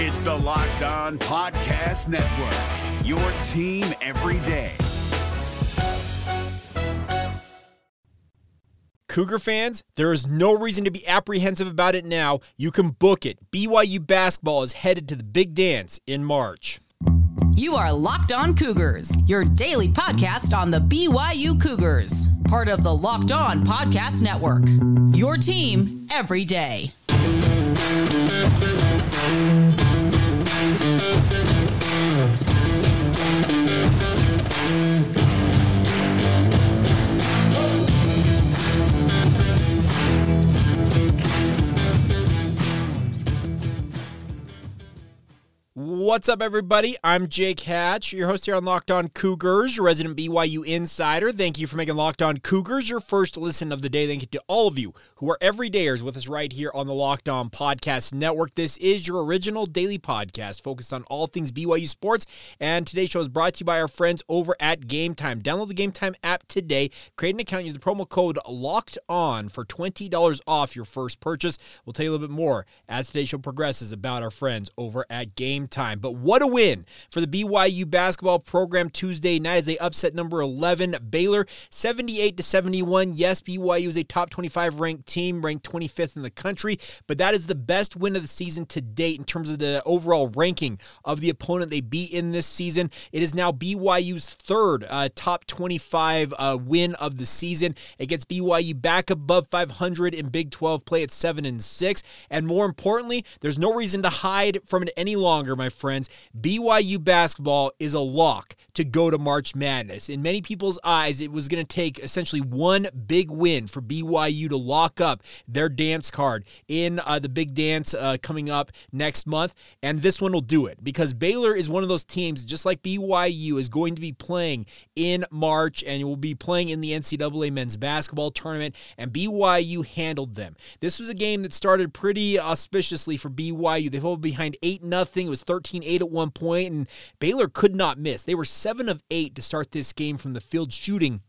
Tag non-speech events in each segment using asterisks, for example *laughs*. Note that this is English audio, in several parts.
It's the Locked On Podcast Network, your team every day. Cougar fans, there is no reason to be apprehensive about it now. You can book it. BYU basketball is headed to the big dance in March. You are Locked On Cougars, your daily podcast on the BYU Cougars, part of the Locked On Podcast Network. Your team every day. What's up, everybody? I'm Jake Hatch, your host here on Locked On Cougars, your resident BYU insider. Thank you for making Locked On Cougars your first listen of the day. Thank you to all of you who are everydayers with us right here on the Locked On Podcast Network. This is your original daily podcast focused on all things BYU sports. And today's show is brought to you by our friends over at Game Time. Download the Game Time app today, create an account, use the promo code Locked On for $20 off your first purchase. We'll tell you a little bit more as today's show progresses about our friends over at Game time. But what a win for the BYU basketball program Tuesday night as they upset number 11 Baylor 78 to 71. Yes, BYU is a top 25 ranked team, ranked 25th in the country, but that is the best win of the season to date in terms of the overall ranking of the opponent they beat in this season. It is now BYU's third uh, top 25 uh, win of the season. It gets BYU back above 500 in Big 12 play at 7 and 6. And more importantly, there's no reason to hide from it any longer, my friends. BYU basketball is a lock to go to March Madness. In many people's eyes, it was going to take essentially one big win for BYU to lock up their dance card in uh, the big dance uh, coming up next month. And this one will do it because Baylor is one of those teams, just like BYU, is going to be playing in March and will be playing in the NCAA men's basketball tournament. And BYU handled them. This was a game that started pretty auspiciously for BYU. They fell behind 8 0. It was 13 8 at one point, and Baylor could not miss. They were 7 of 8 to start this game from the field shooting.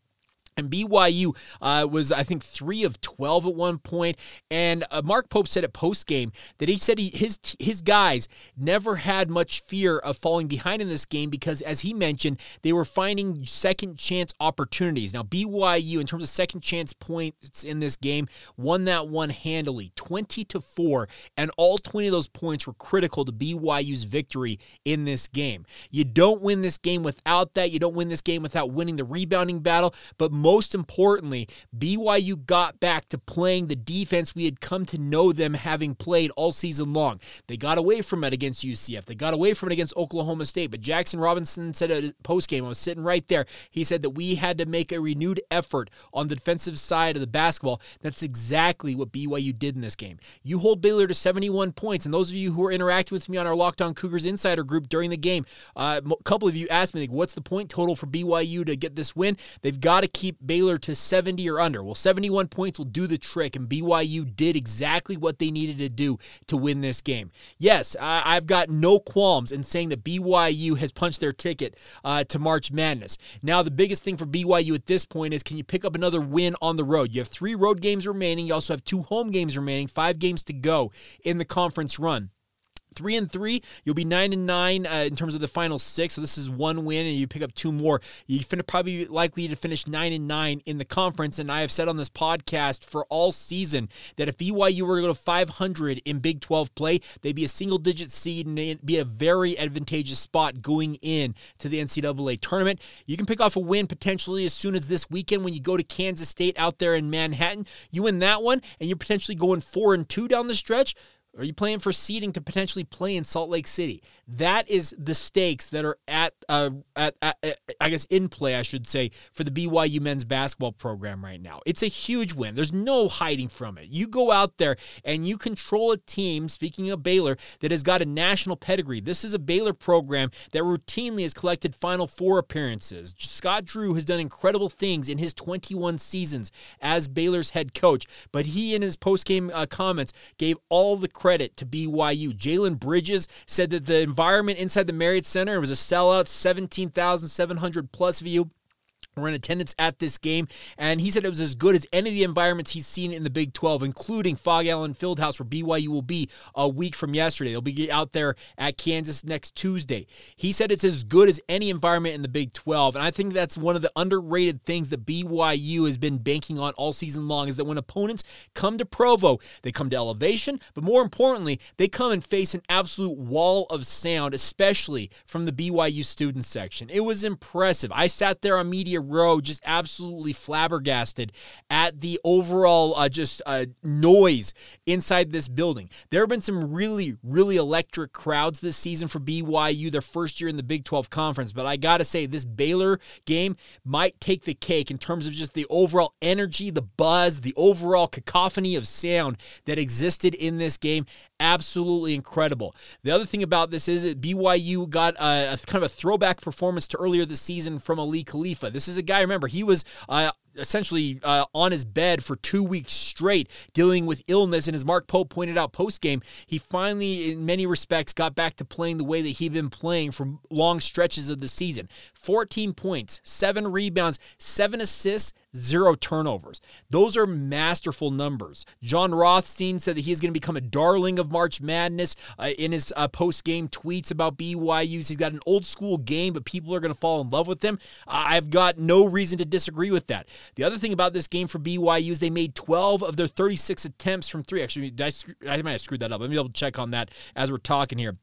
And BYU uh, was, I think, three of twelve at one point. And uh, Mark Pope said at post game that he said he, his his guys never had much fear of falling behind in this game because, as he mentioned, they were finding second chance opportunities. Now BYU, in terms of second chance points in this game, won that one handily, twenty to four, and all twenty of those points were critical to BYU's victory in this game. You don't win this game without that. You don't win this game without winning the rebounding battle, but most importantly, BYU got back to playing the defense we had come to know them having played all season long. They got away from it against UCF. They got away from it against Oklahoma State. But Jaxson Robinson said at a post game, I was sitting right there. He said that we had to make a renewed effort on the defensive side of the basketball. That's exactly what BYU did in this game. You hold Baylor to 71 points, and those of you who are interacting with me on our Locked On Cougars Insider group during the game, uh, a couple of you asked me, like, what's the point total for BYU to get this win? They've got to keep Baylor to 70 or under. Well, 71 points will do the trick, and BYU did exactly what they needed to do to win this game. Yes, I, have got no qualms in saying that BYU has punched their ticket uh, to March Madness. Now, the biggest thing for BYU at this point is can you pick up another win on the road? You have three road games remaining. You also have two home games remaining, five games to go in the conference run three and three, you'll be nine and nine uh, in terms of the final six. So this is one win, and you pick up two more. You fin- probably likely to finish nine and nine in the conference. And I have said on this podcast for all season that if BYU were to go to 500 in Big 12 play, they'd be a single digit seed and be a very advantageous spot going in to the NCAA tournament. You can pick off a win potentially as soon as this weekend when you go to Kansas State out there in Manhattan. You win that one, and you're potentially going four and two down the stretch. Are you playing for seeding to potentially play in Salt Lake City? That is the stakes that are at, uh, at, at, at, I guess, in play, I should say, for the BYU men's basketball program right now. It's a huge win. There's no hiding from it. You go out there and you control a team, speaking of Baylor, that has got a national pedigree. This is a Baylor program that routinely has collected Final Four appearances. Scott Drew has done incredible things in his 21 seasons as Baylor's head coach, but he, in his postgame uh, comments, gave all the credit to BYU. Jalen Bridges said that the environment inside the Marriott Center was a sellout, 17,700 plus view were in attendance at this game, and he said it was as good as any of the environments he's seen in the Big 12, including Phog Allen Fieldhouse, where BYU will be a week from yesterday. They'll be out there at Kansas next Tuesday. He said it's as good as any environment in the Big 12, and I think that's one of the underrated things that BYU has been banking on all season long is that when opponents come to Provo, they come to elevation, but more importantly, they come and face an absolute wall of sound, especially from the BYU student section. It was impressive. I sat there on media row just absolutely flabbergasted at the overall uh, just uh, noise inside this building. There have been some really, really electric crowds this season for BYU, their first year in the Big 12 Conference, but I got to say, this Baylor game might take the cake in terms of just the overall energy, the buzz, the overall cacophony of sound that existed in this game. Absolutely incredible. The other thing about this is that BYU got a, a kind of a throwback performance to earlier this season from Aly Khalifa. This is a guy, remember, he was uh, essentially uh, on his bed for two weeks straight dealing with illness. And as Mark Pope pointed out post game, he finally, in many respects, got back to playing the way that he'd been playing for long stretches of the season 14 points, seven rebounds, seven assists, zero turnovers. Those are masterful numbers. Jon Rothstein said that he's going to become a darling of March Madness uh, in his uh, post game tweets about BYU's. He's got an old school game, but people are going to fall in love with him. I've got no reason to disagree with that. The other thing about this game for BYU is they made 12 of their 36 attempts from three. Actually, I, I might have screwed that up. Let me be able to check on that as we're talking here.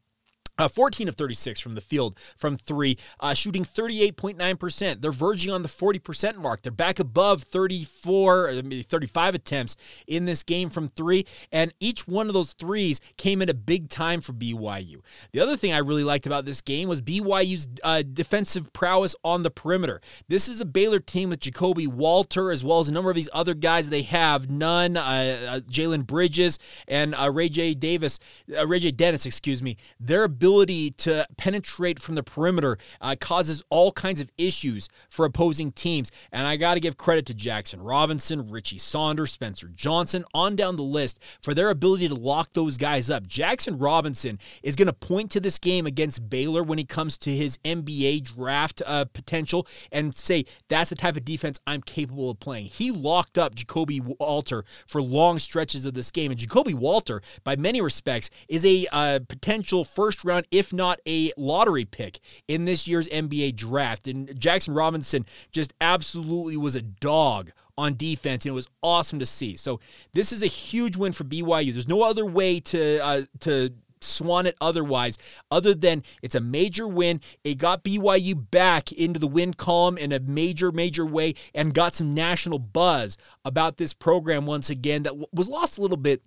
Uh, 14 of 36 from the field from three, uh, shooting 38.9%. They're verging on the 40% mark. They're back above 34, maybe 35 attempts in this game from three, and each one of those threes came at a big time for BYU. The other thing I really liked about this game was BYU's uh, defensive prowess on the perimeter. This is a Baylor team with Ja'Kobe Walter as well as a number of these other guys they have. Nunn, uh, uh, Jalen Bridges, and uh, Ray J. Davis, Ray J. Dennis, excuse me. Their ability to penetrate from the perimeter uh, causes all kinds of issues for opposing teams. And I got to give credit to Jaxson Robinson, Richie Saunders, Spencer Johnson, on down the list for their ability to lock those guys up. Jaxson Robinson is going to point to this game against Baylor when he comes to his NBA draft uh, potential and say, that's the type of defense I'm capable of playing. He locked up Ja'Kobe Walter for long stretches of this game. And Ja'Kobe Walter, by many respects, is a uh, potential first round round, if not a lottery pick in this year's NBA draft. And Jaxson Robinson just absolutely was a dog on defense, and it was awesome to see. So this is a huge win for BYU. There's no other way to uh, to swan it otherwise, other than it's a major win. It got BYU back into the win column in a major, major way and got some national buzz about this program once again that was lost a little bit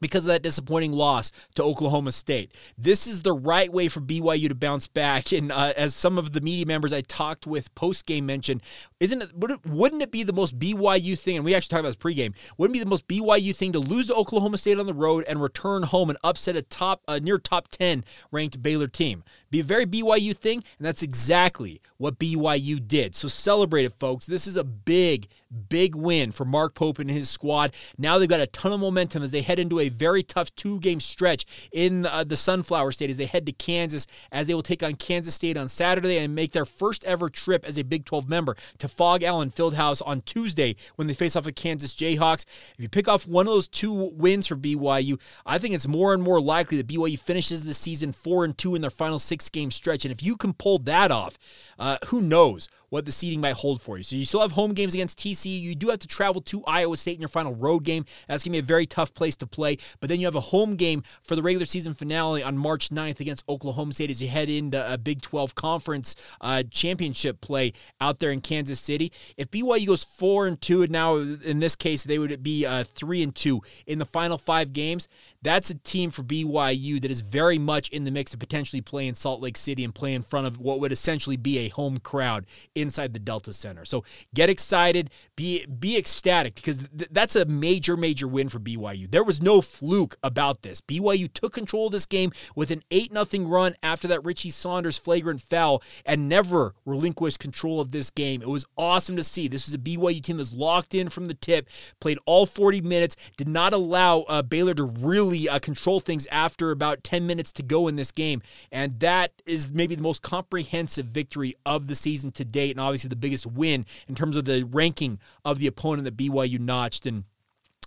because of that disappointing loss to Oklahoma State. This is the right way for BYU to bounce back. And uh, as some of the media members I talked with post game mentioned, isn't it wouldn't it be the most BYU thing? And we actually talked about this pregame. Wouldn't it be the most BYU thing to lose to Oklahoma State on the road and return home and upset a top a near top ten ranked Baylor team? Be a very BYU thing, and that's exactly what BYU did. So celebrate it, folks. This is a big, big win for Mark Pope and his squad. Now they've got a ton of momentum as they head into a very tough two game stretch in uh, the Sunflower State as they head to Kansas, as they will take on Kansas State on Saturday and make their first ever trip as a Big 12 member to Phog Allen Fieldhouse on Tuesday when they face off the Kansas Jayhawks. If you pick off one of those two wins for BYU, I think it's more and more likely that BYU finishes the season 4 and 2 in their final six game stretch. And if you can pull that off, uh, who knows what the seeding might hold for you. So you still have home games against TCU. You do have to travel to Iowa State in your final road game. That's going to be a very tough place to play. But then you have a home game for the regular season finale on March 9th against Oklahoma State as you head into a Big 12 conference uh, championship play out there in Kansas City. If BYU goes four and two, and now in this case they would be uh, three and two in the final five games, that's a team for BYU that is very much in the mix to potentially play in Salt Lake City and play in front of what would essentially be a home crowd inside the Delta Center. So get excited, be be ecstatic because th- that's a major major win for BYU. There was no fluke about this. BYU took control of this game with an 8 0 run after that Richie Saunders flagrant foul and never relinquished control of this game. It was awesome to see. This is a BYU team that's locked in from the tip, played all 40 minutes, did not allow uh, Baylor to really really uh, control things after about 10 minutes to go in this game. And that is maybe the most comprehensive victory of the season to date, and obviously the biggest win in terms of the ranking of the opponent that BYU notched. And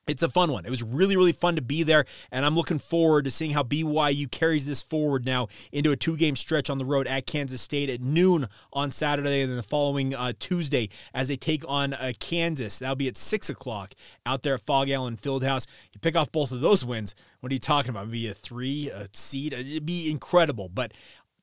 it's a fun one. It was really, really fun to be there, and I'm looking forward to seeing how BYU carries this forward now into a two game stretch on the road at Kansas State at noon on Saturday, and then the following uh, Tuesday as they take on uh, Kansas. That'll be at 6 o'clock out there at Phog Allen Fieldhouse. You pick off both of those wins. What are you talking about? Maybe a three, a seed? It'd be incredible. But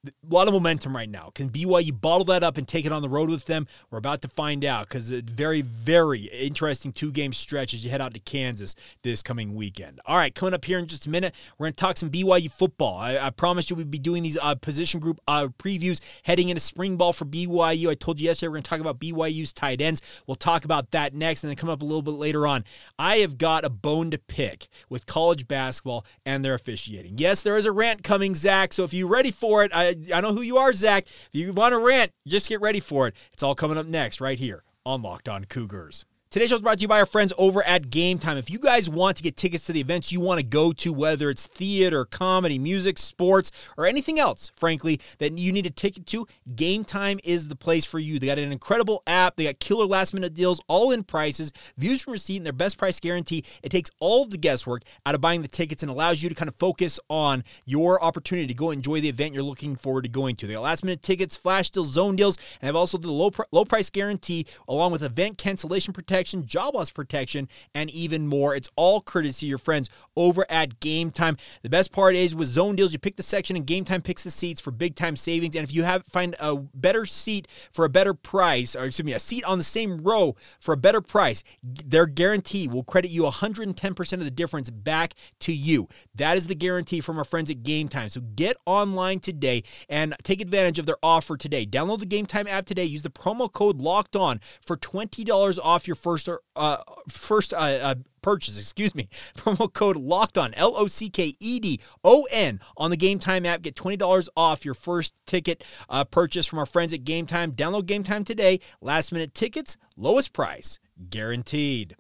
a lot of momentum right now. Can BYU bottle that up and take it on the road with them? We're about to find out because a very, very interesting two game stretch as you head out to Kansas this coming weekend. All right, coming up here in just a minute, we're going to talk some BYU football. I, I promised you we'd be doing these uh, position group uh, previews heading into spring ball for BYU. I told you yesterday we're going to talk about BYU's tight ends. We'll talk about that next and then come up a little bit later on. I have got a bone to pick with college basketball and their officiating. Yes, there is a rant coming, Zach. So if you're ready for it, I I, know who you are, Zach. If you want to rant, just get ready for it. It's all coming up next, right here on Locked On Cougars. Today's show is brought to you by our friends over at Game Time. If you guys want to get tickets to the events you want to go to, whether it's theater, comedy, music, sports, or anything else, frankly, that you need a ticket to, Game Time is the place for you. They got an incredible app. They got killer last minute deals, all in prices, views from receipt, and their best price guarantee. It takes all of the guesswork out of buying the tickets and allows you to kind of focus on your opportunity to go enjoy the event you're looking forward to going to. They got last minute tickets, flash deals, zone deals, and have also the low, low price guarantee along with event cancellation protection protection, job loss protection, and even more. It's all courtesy your friends over at Game Time. The best part is with zone deals, you pick the section and Game Time picks the seats for big time savings. And if you have find a better seat for a better price, or excuse me, a seat on the same row for a better price, their guarantee will credit you 110% of the difference back to you. That is the guarantee from our friends at Game Time. So get online today and take advantage of their offer today. Download the Game Time app today. Use the promo code Locked On for $20 off your first first uh, first uh, uh, purchase. Excuse me. *laughs* Promo code Locked On L O C K E D O N on the Game Time app. Get twenty dollars off your first ticket uh, purchase from our friends at Game Time. Download Game Time today. Last minute tickets, lowest price guaranteed.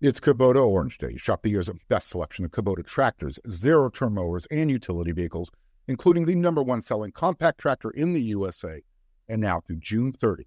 It's Kubota Orange Day. Shop the year's best selection of Kubota tractors, zero turn mowers, and utility vehicles, including the number one selling compact tractor in the USA. And now through June 30,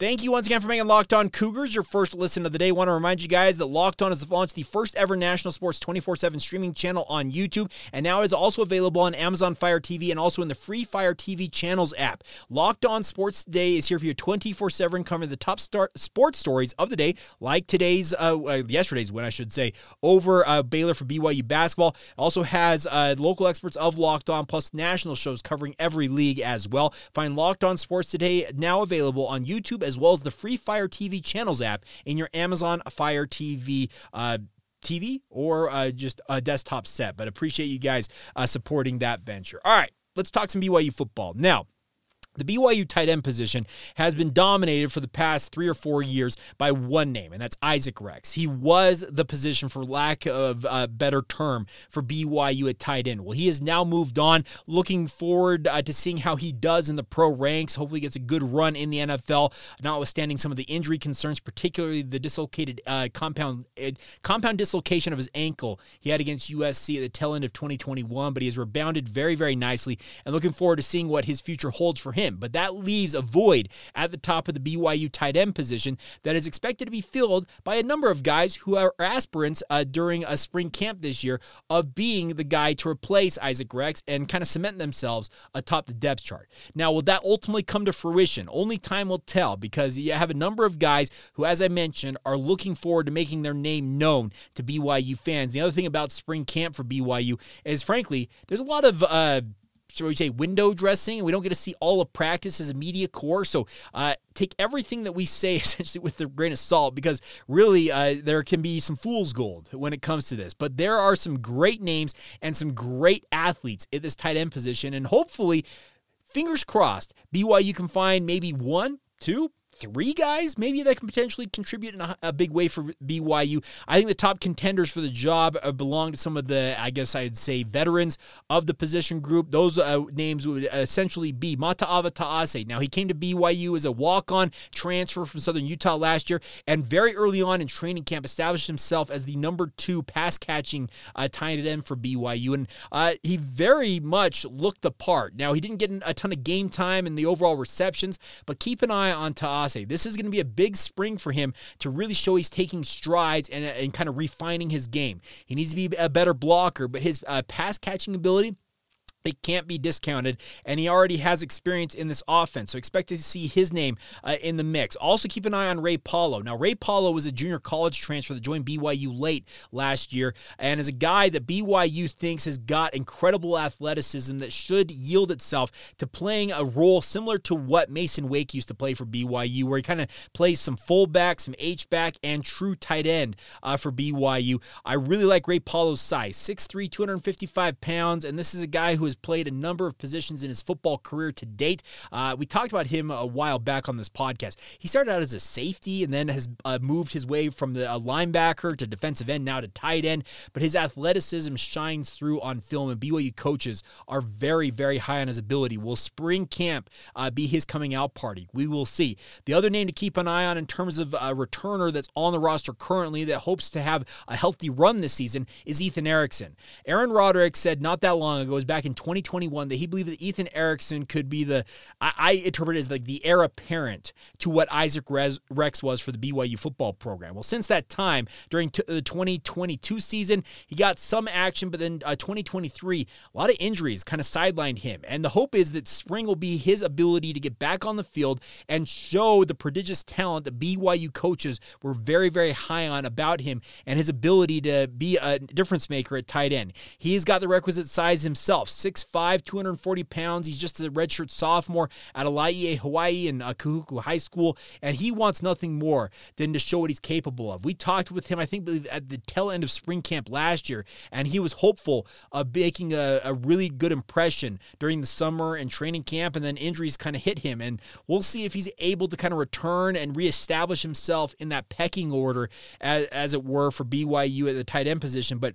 Thank you once again for making Locked On Cougars your first listen of the day. I want to remind you guys that Locked On has launched the first ever national sports 24 7 streaming channel on YouTube and now is also available on Amazon Fire TV and also in the free Fire TV channels app. Locked On Sports Day is here for you 24 7, covering the top sports stories of the day, like today's, uh, uh, yesterday's win, I should say, over uh, Baylor for BYU basketball. It also has uh, local experts of Locked On plus national shows covering every league as well. Find Locked On Sports Today now available on YouTube as well as the free Fire TV channels app in your Amazon Fire TV. Uh, TV or uh, just a desktop set, but appreciate you guys uh, supporting that venture. All right, let's talk some BYU football. Now, the BYU tight end position has been dominated for the past three or four years by one name, and that's Isaac Rex. He was the position, for lack of a better term, for BYU at tight end. Well, he has now moved on. Looking forward uh, to seeing how he does in the pro ranks. Hopefully, gets a good run in the NFL, notwithstanding some of the injury concerns, particularly the dislocated uh, compound uh, compound dislocation of his ankle he had against USC at the tail end of 2021. But he has rebounded very, very nicely, and looking forward to seeing what his future holds for him him. But that leaves a void at the top of the BYU tight end position that is expected to be filled by a number of guys who are aspirants uh, during a spring camp this year of being the guy to replace Isaac Rex and kind of cement themselves atop the depth chart. Now, will that ultimately come to fruition? Only time will tell because you have a number of guys who, as I mentioned, are looking forward to making their name known to BYU fans. The other thing about spring camp for BYU is, frankly, there's a lot of uh, shall we say, window dressing, and we don't get to see all of practice as a media core. So uh, take everything that we say *laughs* essentially with a grain of salt because really uh, there can be some fool's gold when it comes to this. But there are some great names and some great athletes at this tight end position, and hopefully, fingers crossed, BYU can find maybe one, two, three guys maybe that can potentially contribute in a, a, big way for BYU. I think the top contenders for the job uh, belong to some of the, I guess I'd say, veterans of the position group. Those uh, names would essentially be Mata'ava Ta'ase. Now, he came to BYU as a walk on transfer from Southern Utah last year, and very early on in training camp established himself as the number two pass catching uh, tight end for BYU. And uh, he very much looked the part. Now, he didn't get a ton of game time in the overall receptions, but keep an eye on Ta'ase. This is going to be a big spring for him to really show he's taking strides and, and kind of refining his game. He needs to be a better blocker, but his uh, pass catching ability it can't be discounted, and he already has experience in this offense. So expect to see his name uh, in the mix. Also, keep an eye on Ray Paulo. Now, Ray Paulo was a junior college transfer that joined BYU late last year, and is a guy that BYU thinks has got incredible athleticism that should yield itself to playing a role similar to what Mason Wake used to play for BYU, where he kind of plays some fullback, some H back, and true tight end uh, for BYU. I really like Ray Paulo's size 6'3, 255 pounds, and this is a guy who has played a number of positions in his football career to date. Uh, we talked about him a while back on this podcast. He started out as a safety and then has uh, moved his way from the linebacker to defensive end, now to tight end. But his athleticism shines through on film, and BYU coaches are very, very high on his ability. Will spring camp uh, be his coming out party? We will see. The other name to keep an eye on in terms of a returner that's on the roster currently that hopes to have a healthy run this season is Ethan Erickson. Aaron Roderick said not that long ago, it was back in 2021 that he believed that Ethan Erickson could be the, I, I interpret it as like the heir apparent to what Isaac Rex was for the BYU football program. Well, since that time, during t- the 2022 season, he got some action, but then uh, 2023, a lot of injuries kind of sidelined him. And the hope is that spring will be his ability to get back on the field and show the prodigious talent that BYU coaches were very, very high on about him and his ability to be a difference maker at tight end. He's got the requisite size himself, 6'5, 240 pounds. He's just a redshirt sophomore at Laie, Hawaii, and uh, Kahuku High School, and he wants nothing more than to show what he's capable of. We talked with him, I think, at the tail end of spring camp last year, and he was hopeful of making a, a really good impression during the summer and training camp, and then injuries kind of hit him. And we'll see if he's able to kind of return and reestablish himself in that pecking order, as, as it were, for BYU at the tight end position. But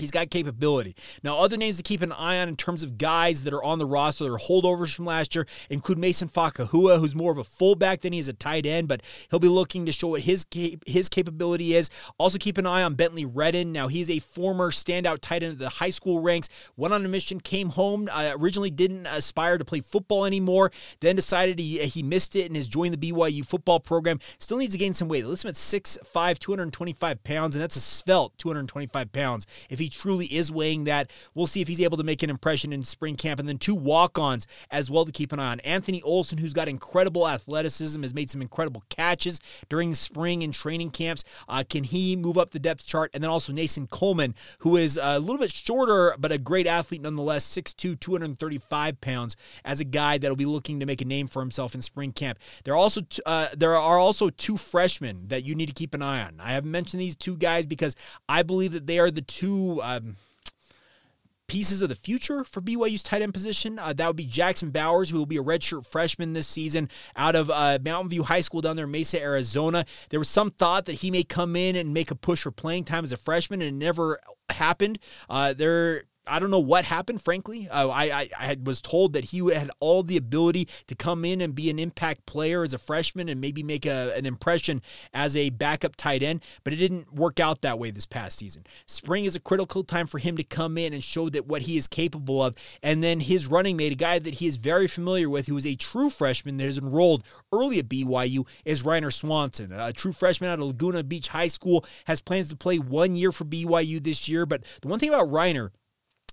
He's got capability. Now, other names to keep an eye on in terms of guys that are on the roster that are holdovers from last year include Mason Fakahua, who's more of a fullback than he is a tight end, but he'll be looking to show what his his capability is. Also, keep an eye on Bentley Redden. Now, he's a former standout tight end of the high school ranks. Went on a mission, came home. Uh, originally didn't aspire to play football anymore. Then decided he he missed it and has joined the BYU football program. Still needs to gain some weight. Him at 6'5", 225 pounds, and that's a svelte 225 pounds. If he truly is weighing that. We'll see if he's able to make an impression in spring camp. And then two walk ons as well to keep an eye on. Anthony Olson, who's got incredible athleticism, has made some incredible catches during spring and training camps. Uh, can he move up the depth chart? And then also Nason Coleman, who is a little bit shorter, but a great athlete nonetheless, 6'2, 235 pounds, as a guy that'll be looking to make a name for himself in spring camp. There are also t- uh, there are also two freshmen that you need to keep an eye on. I haven't mentioned these two guys because I believe that they are the two um, pieces of the future for BYU's tight end position. Uh, that would be Jackson Bowers, who will be a redshirt freshman this season out of uh, Mountain View High School down there in Mesa, Arizona. There was some thought that he may come in and make a push for playing time as a freshman, and it never happened. Uh, there I don't know what happened, frankly. Uh, I, I, I was told that he had all the ability to come in and be an impact player as a freshman and maybe make a, an impression as a backup tight end, but it didn't work out that way this past season. Spring is a critical time for him to come in and show that what he is capable of. And then his running mate, a guy that he is very familiar with, who is a true freshman that is enrolled early at BYU, is Ryner Swanson, a true freshman out of Laguna Beach High School, has plans to play one year for BYU this year. But the one thing about Ryner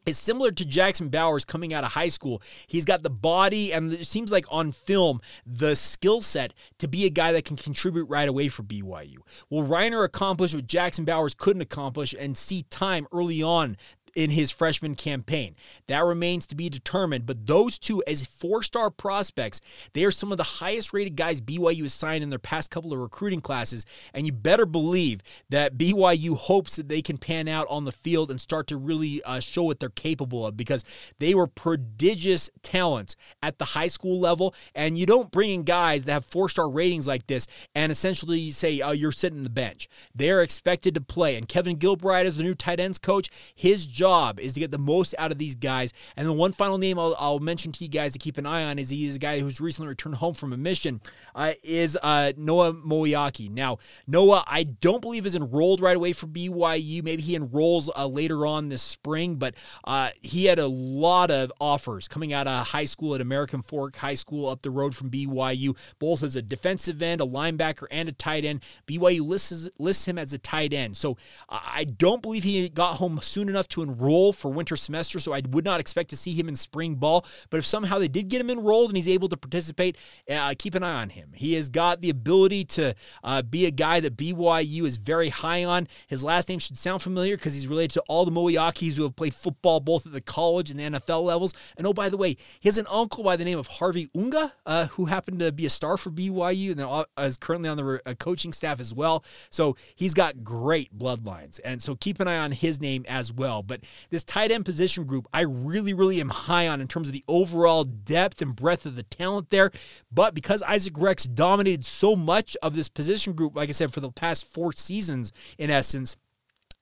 is similar to Jackson Bowers coming out of high school. He's got the body and it seems like on film the skill set to be a guy that can contribute right away for BYU. Will Ryner accomplish what Jackson Bowers couldn't accomplish and see time early on in his freshman campaign. That remains to be determined. But those two, as four star prospects, they are some of the highest rated guys BYU has signed in their past couple of recruiting classes. And you better believe that BYU hopes that they can pan out on the field and start to really uh, show what they're capable of because they were prodigious talents at the high school level. And you don't bring in guys that have four star ratings like this and essentially say, oh, you're sitting on the bench. They're expected to play. And Kevin Gilbride, as the new tight ends coach, his job is to get the most out of these guys. And the one final name I'll, I'll mention to you guys to keep an eye on is he is a guy who's recently returned home from a mission, uh, is uh, Noah Moeaki. Now, Noah, I don't believe is enrolled right away for BYU. Maybe he enrolls uh, later on this spring, but uh, he had a lot of offers coming out of high school at American Fork High School up the road from BYU, both as a defensive end, a linebacker, and a tight end. BYU lists, lists him as a tight end. So I don't believe he got home soon enough to enroll for winter semester, so I would not expect to see him in spring ball. But if somehow they did get him enrolled and he's able to participate, uh, keep an eye on him. He has got the ability to uh, be a guy that BYU is very high on. His last name should sound familiar because he's related to all the Moeakis who have played football both at the college and the NFL levels. And oh, by the way, he has an uncle by the name of Harvey Unga, uh, who happened to be a star for BYU and uh, is currently on the uh, coaching staff as well. So he's got great bloodlines. And so keep an eye on his name as well. But this tight end position group, I really, really am high on in terms of the overall depth and breadth of the talent there. But because Isaac Rex dominated so much of this position group, like I said, for the past four seasons, in essence,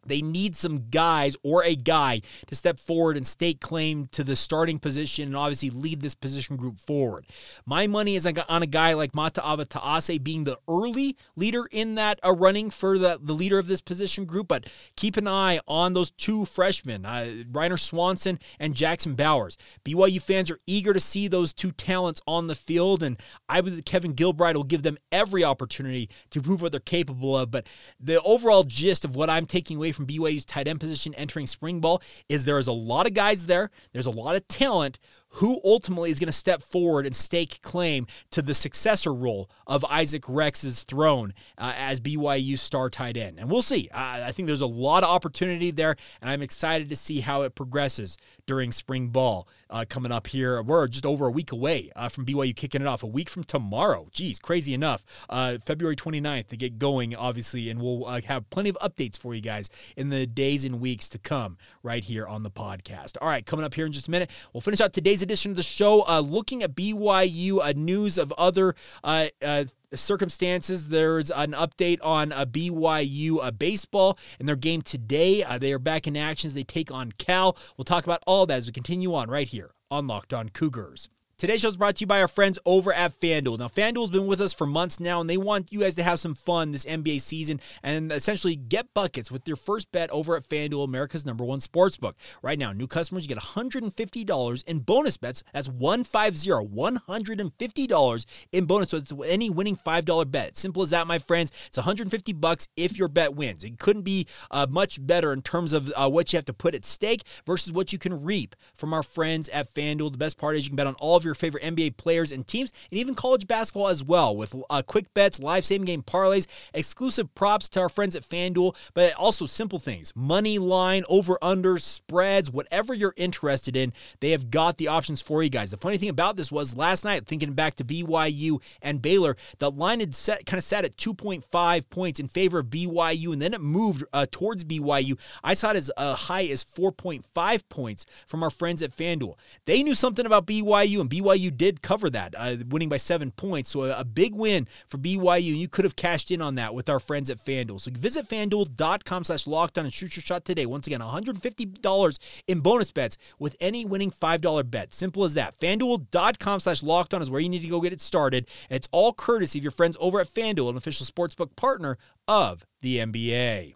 they need some guys or a guy to step forward and stake claim to the starting position and obviously lead this position group forward. My money is on a guy like Mata'ava Ta'ase being the early leader in that uh, running for the, the leader of this position group, but keep an eye on those two freshmen, uh, Ryner Swanson and Jackson Bowers. BYU fans are eager to see those two talents on the field, and I believe Kevin Gilbride will give them every opportunity to prove what they're capable of. But the overall gist of what I'm taking away from BYU's tight end position entering spring ball is there is a lot of guys there. There's a lot of talent who ultimately is going to step forward and stake claim to the successor role of Isaac Rex's throne uh, as BYU star tight end. And we'll see. I think there's a lot of opportunity there, and I'm excited to see how it progresses during spring ball uh, coming up here. We're just over a week away uh, from BYU kicking it off, a week from tomorrow. Geez, crazy enough. Uh, February 29th to get going, obviously, and we'll uh, have plenty of updates for you guys in the days and weeks to come right here on the podcast. All right, coming up here in just a minute, we'll finish out today's edition of the show, uh, looking at BYU, uh, news of other uh, uh, circumstances. There's an update on uh, BYU uh, baseball and their game today. Uh, they are back in action as they take on Cal. We'll talk about all that as we continue on right here on Locked On Cougars. Today's show is brought to you by our friends over at FanDuel. Now, FanDuel's been with us for months now, and they want you guys to have some fun this NBA season and essentially get buckets with your first bet over at FanDuel, America's number one sports book. Right now, new customers get $150 in bonus bets. That's 150, $150 in bonus bets with any winning $5 bet. Simple as that, my friends. It's 150 bucks if your bet wins. It couldn't be uh, much better in terms of uh, what you have to put at stake versus what you can reap from our friends at FanDuel. The best part is you can bet on all of your favorite NBA players and teams, and even college basketball as well, with uh, quick bets, live same game parlays, exclusive props to our friends at FanDuel, but also simple things money line, over under, spreads, whatever you're interested in, they have got the options for you guys. The funny thing about this was last night, thinking back to BYU and Baylor, the line had set kind of sat at 2.5 points in favor of BYU, and then it moved uh, towards BYU. I saw it as uh, high as 4.5 points from our friends at FanDuel. They knew something about BYU, and BYU did cover that, uh, winning by seven points. So a, a, big win for BYU. And you could have cashed in on that with our friends at FanDuel. So visit fanduel.com slash lockdown and shoot your shot today. Once again, $150 in bonus bets with any winning $5 bet. Simple as that. FanDuel.com slash lockdown is where you need to go get it started. And it's all courtesy of your friends over at FanDuel, an official sportsbook partner of the NBA.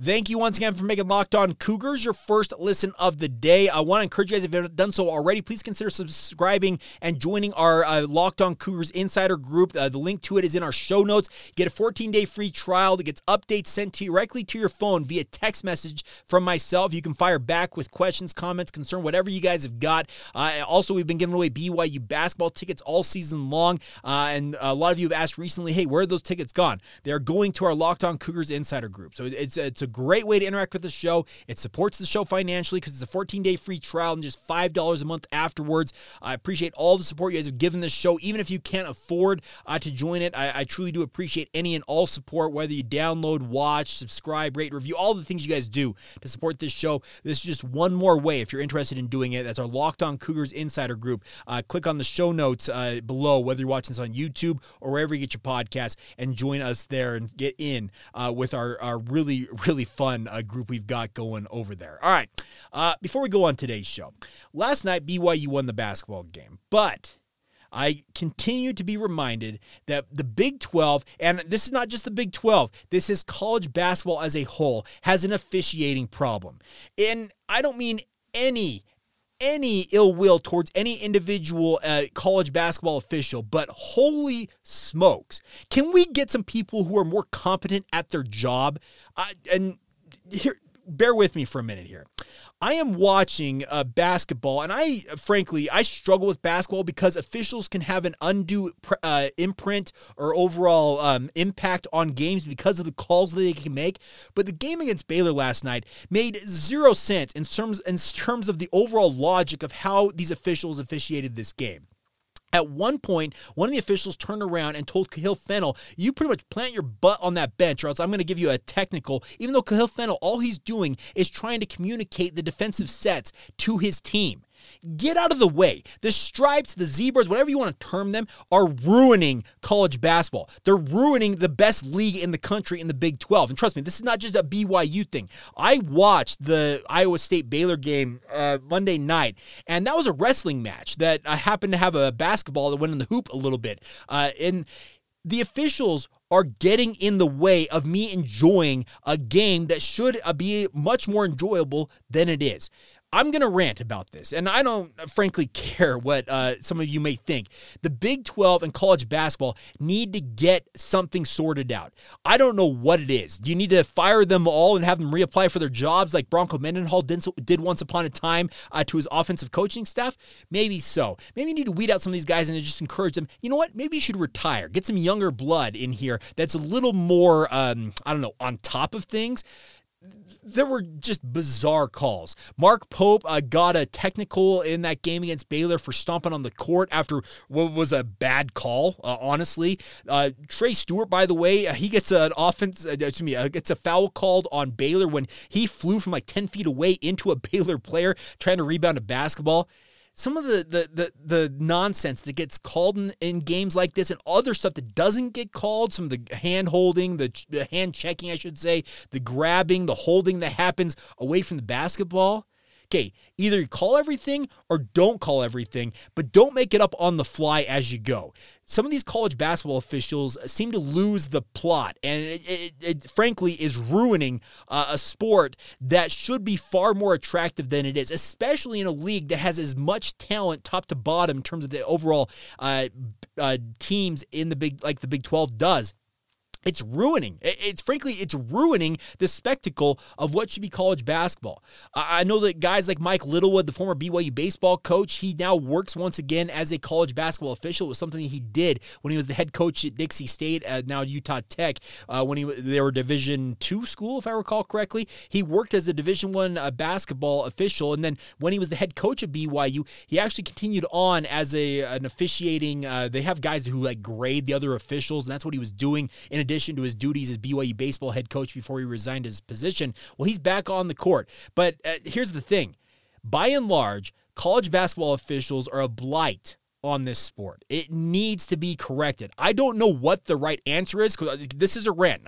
Thank you once again for making Locked On Cougars your first listen of the day. I want to encourage you guys, if you haven't done so already, please consider subscribing and joining our uh, Locked On Cougars Insider group. Uh, the link to it is in our show notes. Get a 14 day free trial that gets updates sent directly to your phone via text message from myself. You can fire back with questions, comments, concern, whatever you guys have got. Uh, also, we've been giving away BYU basketball tickets all season long. Uh, and a lot of you have asked recently, hey, where are those tickets gone? They're going to our Locked On Cougars Insider group. So it's, it's a great way to interact with the show. It supports the show financially because it's a 14 day free trial and just $5 a month afterwards. I appreciate all the support you guys have given this show. Even if you can't afford uh, to join it, I, I, truly do appreciate any and all support, whether you download, watch, subscribe, rate, review, all the things you guys do to support this show. This is just one more way if you're interested in doing it. That's our Locked On Cougars Insider Group. Uh, click on the show notes uh, below, whether you're watching this on YouTube or wherever you get your podcast, and join us there and get in uh, with our, our really, really fun fun uh, group we've got going over there. All right. Uh, before we go on today's show, last night BYU won the basketball game, but I continue to be reminded that the Big 12, and this is not just the Big 12, this is college basketball as a whole, has an officiating problem. And I don't mean any any ill will towards any individual uh, college basketball official, but holy smokes, can we get some people who are more competent at their job? Uh, and here, bear with me for a minute here. I am watching uh, basketball, and I, frankly, I struggle with basketball because officials can have an undue uh, imprint or overall um, impact on games because of the calls that they can make. But the game against Baylor last night made zero sense in terms in terms of the overall logic of how these officials officiated this game. At one point, one of the officials turned around and told Kahil Fennell, You pretty much plant your butt on that bench, or else I'm going to give you a technical. Even though Kahil Fennell, all he's doing is trying to communicate the defensive sets to his team. Get out of the way. The stripes, the zebras, whatever you want to term them, are ruining college basketball. They're ruining the best league in the country in the Big 12. And trust me, this is not just a BYU thing. I watched the Iowa State Baylor game uh, Monday night, and that was a wrestling match that I happened to have a basketball that went in the hoop a little bit. Uh, and the officials are getting in the way of me enjoying a game that should uh, be much more enjoyable than it is. I'm going to rant about this, and I don't frankly care what uh, some of you may think. The Big 12 and college basketball need to get something sorted out. I don't know what it is. Do you need to fire them all and have them reapply for their jobs like Bronco Mendenhall did, did once upon a time uh, to his offensive coaching staff? Maybe so. Maybe you need to weed out some of these guys and just encourage them. You know what? Maybe you should retire. Get some younger blood in here that's a little more, um, I don't know, on top of things there were just bizarre calls. Mark Pope uh, got a technical in that game against Baylor for stomping on the court after what was a bad call, uh, honestly. Uh, Trey Stewart, by the way, uh, he gets an offense, uh, excuse me, uh, gets a foul called on Baylor when he flew from like 10 feet away into a *laughs* Baylor player trying to rebound a basketball some of the the the, the nonsense that gets called in, in, games like this and other stuff that doesn't get called some of the hand holding the, the hand checking i should say the grabbing the holding that happens away from the basketball okay, either you call everything or don't call everything, but don't make it up on the fly as you go. Some of these college basketball officials seem to lose the plot, and it, it, it frankly is ruining uh, a sport that should be far more attractive than it is, especially in a league that has as much talent top to bottom in terms of the overall uh, uh, teams in the big like the Big 12 does it's ruining. It's frankly it's ruining the spectacle of what should be college basketball. I know that guys like mike littlewood the former byu baseball coach he now works once again as a college basketball official. It was something he did when he was the head coach at dixie state uh, now utah tech uh, when he they were division two school if i recall correctly. He worked as a division one uh, basketball official and then when he was the head coach at byu he actually continued on as a an officiating uh, they have guys who like grade the other officials and that's what he was doing in addition addition to his duties as BYU baseball head coach before he resigned his position. Well, he's back on the court. But uh, here's the thing by and large, college basketball officials are a blight on this sport. It needs to be corrected. I don't know what the right answer is because uh, this is a rant.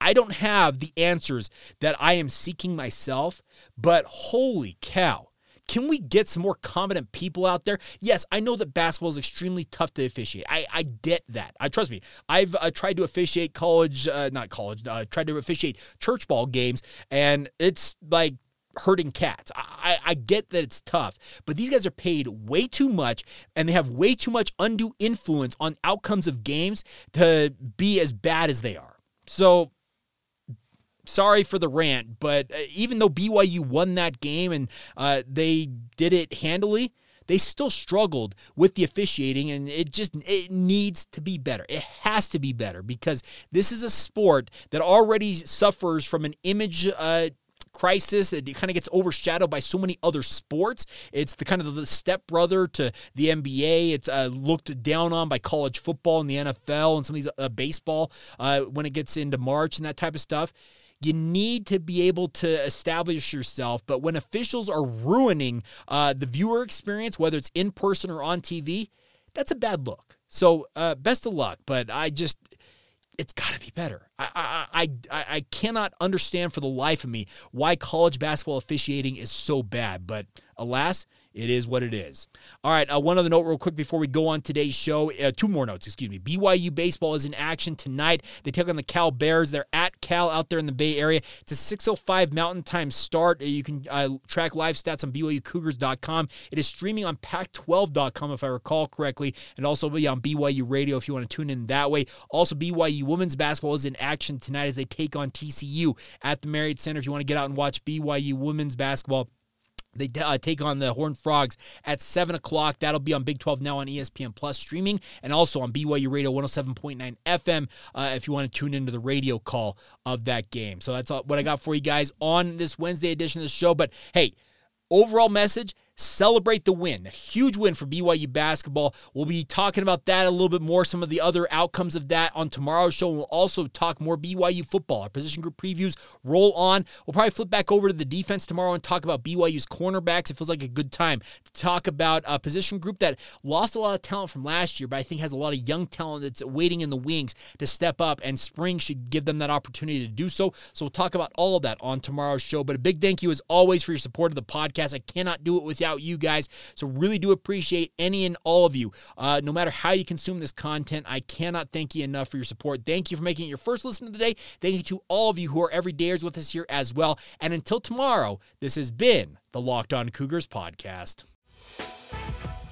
I don't have the answers that I am seeking myself, but holy cow. Can we get some more competent people out there? Yes, I know that basketball is extremely tough to officiate. I, I get that. I trust me. I've uh, tried to officiate college, uh, not college, uh, tried to officiate church ball games, and it's like hurting cats. I, I get that it's tough, but these guys are paid way too much and they have way too much undue influence on outcomes of games to be as bad as they are. So sorry for the rant, but uh, even though BYU won that game and uh, they did it handily, they still struggled with the officiating and it just it needs to be better it has to be better because this is a sport that already suffers from an image uh, crisis. It kind of gets overshadowed by so many other sports. It's the kind of the stepbrother to the NBA. It's uh, looked down on by college football and the NFL and some of these uh, baseball uh, when it gets into March and that type of stuff. You need to be able to establish yourself. But when officials are ruining uh, the viewer experience, whether it's in person or on TV, that's a bad look. So uh, best of luck. But I just it's got to be better. I, I, I, I cannot understand for the life of me why college basketball officiating is so bad. But alas, it is what it is. All right, uh, one other note, real quick, before we go on today's show. Uh, two more notes, excuse me. BYU baseball is in action tonight. They take on the Cal Bears. They're at Cal out there in the Bay Area. It's a 6:05 Mountain Time start. Uh, you can uh, track live stats on BYUCougars.com. It is streaming on Pac12.com, if I recall correctly, and also be on BYU Radio if you want to tune in that way. Also, BYU women's basketball is in action tonight as they take on TCU at the Marriott Center. If you want to get out and watch BYU women's basketball. They uh, take on the Horned Frogs at 7 o'clock. That'll be on Big 12 now on ESPN Plus streaming and also on BYU Radio 107.9 FM uh, if you want to tune into the radio call of that game. So that's what I got for you guys on this Wednesday edition of the show. But hey, overall message celebrate the win. A huge win for BYU basketball. We'll be talking about that a little bit more, some of the other outcomes of that on tomorrow's show. We'll also talk more BYU football. Our position group previews roll on. We'll probably flip back over to the defense tomorrow and talk about BYU's cornerbacks. It feels like a good time to talk about a position group that lost a lot of talent from last year, but I think has a lot of young talent that's waiting in the wings to step up, and spring should give them that opportunity to do so. So we'll talk about all of that on tomorrow's show. But a big thank you as always for your support of the podcast. I cannot do it without you guys. So, really do appreciate any and all of you. Uh, no matter how you consume this content, I cannot thank you enough for your support. Thank you for making it your first listen of the day. Thank you to all of you who are every everydayers with us here as well. And until tomorrow, this has been the Locked On Cougars podcast.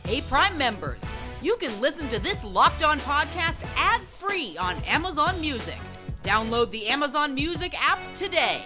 Hey, Prime members, you can listen to this Locked On podcast ad free on Amazon Music. Download the Amazon Music app today.